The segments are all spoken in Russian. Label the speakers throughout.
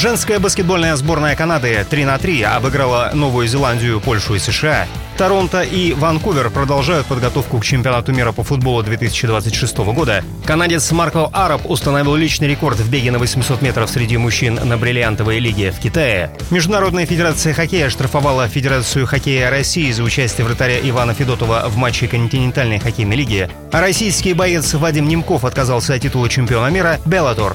Speaker 1: Женская баскетбольная сборная Канады 3 на 3 обыграла Новую Зеландию, Польшу и США. Торонто и Ванкувер продолжают подготовку к чемпионату мира по футболу 2026 года. Канадец Марко Араб установил личный рекорд в беге на 800 метров среди мужчин на бриллиантовой лиге в Китае. Международная федерация хоккея штрафовала Федерацию хоккея России за участие вратаря Ивана Федотова в матче континентальной хоккейной лиги. А российский боец Вадим Немков отказался от титула чемпиона мира «Беллатор».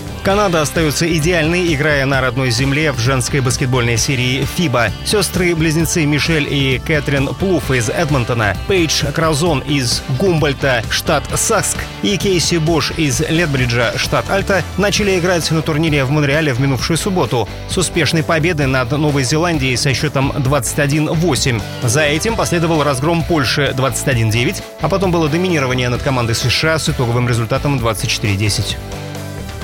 Speaker 1: Канада остается идеальной, играя на родной земле в женской баскетбольной серии FIBA. Сестры-близнецы Мишель и Кэтрин Плуф из Эдмонтона, Пейдж Кразон из Гумбольта, штат Сакск и Кейси Бош из Летбриджа, штат Альта, начали играть на турнире в Монреале в минувшую субботу с успешной победой над Новой Зеландией со счетом 21-8. За этим последовал разгром Польши 21-9, а потом было доминирование над командой США с итоговым результатом 24-10.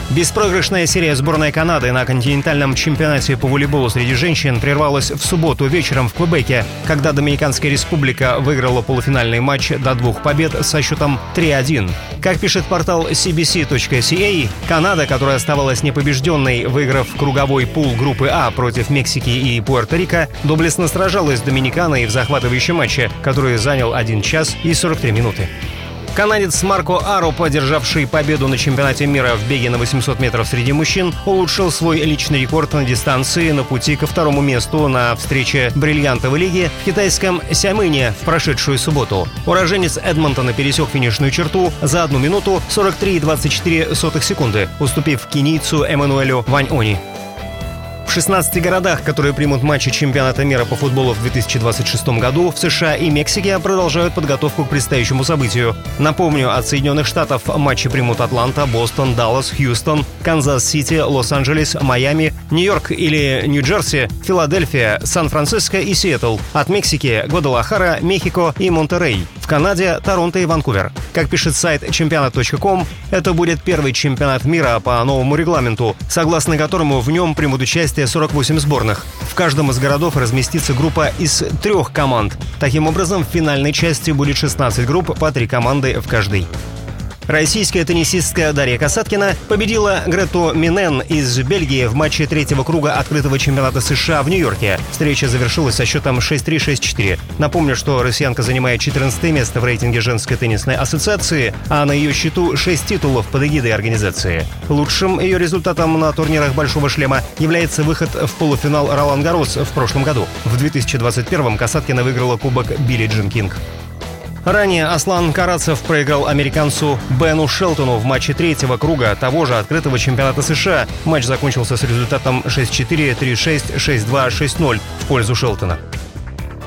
Speaker 1: Беспроигрышная серия сборной Канады на континентальном чемпионате по волейболу среди женщин прервалась в субботу вечером в Квебеке, когда Доминиканская республика выиграла полуфинальный матч до двух побед со счетом 3-1. Как пишет портал cbc.ca, Канада, которая оставалась непобежденной, выиграв круговой пул группы А против Мексики и Пуэрто-Рико, доблестно сражалась с Доминиканой в захватывающем матче, который занял 1 час и 43 минуты. Канадец Марко Аро, поддержавший победу на чемпионате мира в беге на 800 метров среди мужчин, улучшил свой личный рекорд на дистанции на пути ко второму месту на встрече бриллиантовой лиги в китайском Сямыне в прошедшую субботу. Уроженец Эдмонтона пересек финишную черту за одну минуту 43,24 секунды, уступив кенийцу Эммануэлю Вань-Они. 16 городах, которые примут матчи чемпионата мира по футболу в 2026 году, в США и Мексике продолжают подготовку к предстоящему событию. Напомню, от Соединенных Штатов матчи примут Атланта, Бостон, Даллас, Хьюстон, Канзас-Сити, Лос-Анджелес, Майами, Нью-Йорк или Нью-Джерси, Филадельфия, Сан-Франциско и Сиэтл. От Мексики – Гвадалахара, Мехико и Монтерей. В Канаде – Торонто и Ванкувер. Как пишет сайт чемпионат.ком, это будет первый чемпионат мира по новому регламенту, согласно которому в нем примут участие 48 сборных. В каждом из городов разместится группа из трех команд. Таким образом, в финальной части будет 16 групп по три команды в каждой. Российская теннисистка Дарья Касаткина победила Грету Минен из Бельгии в матче третьего круга открытого чемпионата США в Нью-Йорке. Встреча завершилась со счетом 6-3-6-4. Напомню, что россиянка занимает 14 место в рейтинге женской теннисной ассоциации, а на ее счету 6 титулов под эгидой организации. Лучшим ее результатом на турнирах «Большого шлема» является выход в полуфинал Ролан Гарос в прошлом году. В 2021-м Касаткина выиграла кубок Билли Джин Кинг. Ранее Аслан Карацев проиграл американцу Бену Шелтону в матче третьего круга того же открытого чемпионата США. Матч закончился с результатом 6-4, 3-6, 6-2, 6-0 в пользу Шелтона.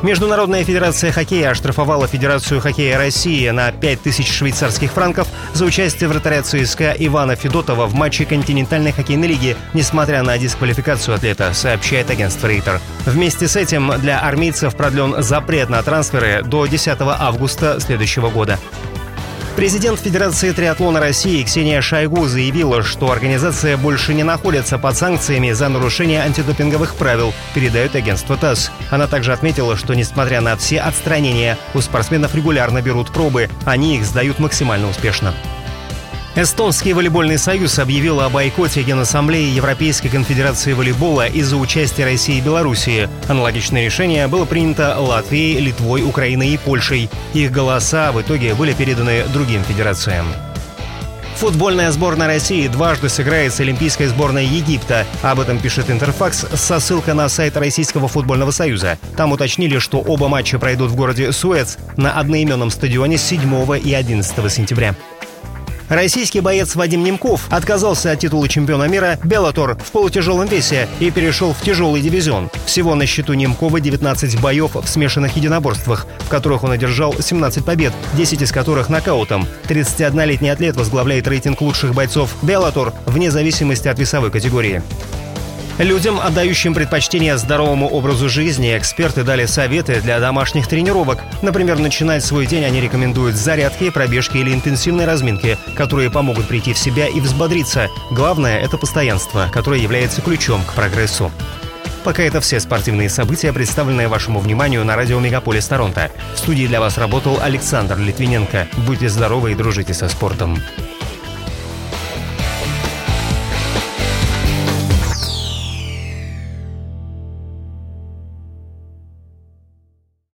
Speaker 1: Международная федерация хоккея оштрафовала Федерацию хоккея России на 5000 швейцарских франков за участие вратаря ЦСКА Ивана Федотова в матче континентальной хоккейной лиги, несмотря на дисквалификацию атлета, сообщает агентство Рейтер. Вместе с этим для армейцев продлен запрет на трансферы до 10 августа следующего года. Президент Федерации триатлона России Ксения Шойгу заявила, что организация больше не находится под санкциями за нарушение антидопинговых правил, передает агентство ТАСС. Она также отметила, что несмотря на все отстранения, у спортсменов регулярно берут пробы, они их сдают максимально успешно. Эстонский волейбольный союз объявил о бойкоте Генассамблеи Европейской конфедерации волейбола из-за участия России и Белоруссии. Аналогичное решение было принято Латвией, Литвой, Украиной и Польшей. Их голоса в итоге были переданы другим федерациям. Футбольная сборная России дважды сыграет с Олимпийской сборной Египта. Об этом пишет Интерфакс со ссылкой на сайт Российского футбольного союза. Там уточнили, что оба матча пройдут в городе Суэц на одноименном стадионе 7 и 11 сентября. Российский боец Вадим Немков отказался от титула чемпиона мира Беллатор в полутяжелом весе и перешел в тяжелый дивизион. Всего на счету Немкова 19 боев в смешанных единоборствах, в которых он одержал 17 побед, 10 из которых нокаутом. 31-летний атлет возглавляет рейтинг лучших бойцов Беллатор вне зависимости от весовой категории. Людям, отдающим предпочтение здоровому образу жизни, эксперты дали советы для домашних тренировок. Например, начинать свой день они рекомендуют зарядки, пробежки или интенсивной разминки, которые помогут прийти в себя и взбодриться. Главное – это постоянство, которое является ключом к прогрессу. Пока это все спортивные события, представленные вашему вниманию на радио Мегаполис Торонто. В студии для вас работал Александр Литвиненко. Будьте здоровы и дружите со спортом.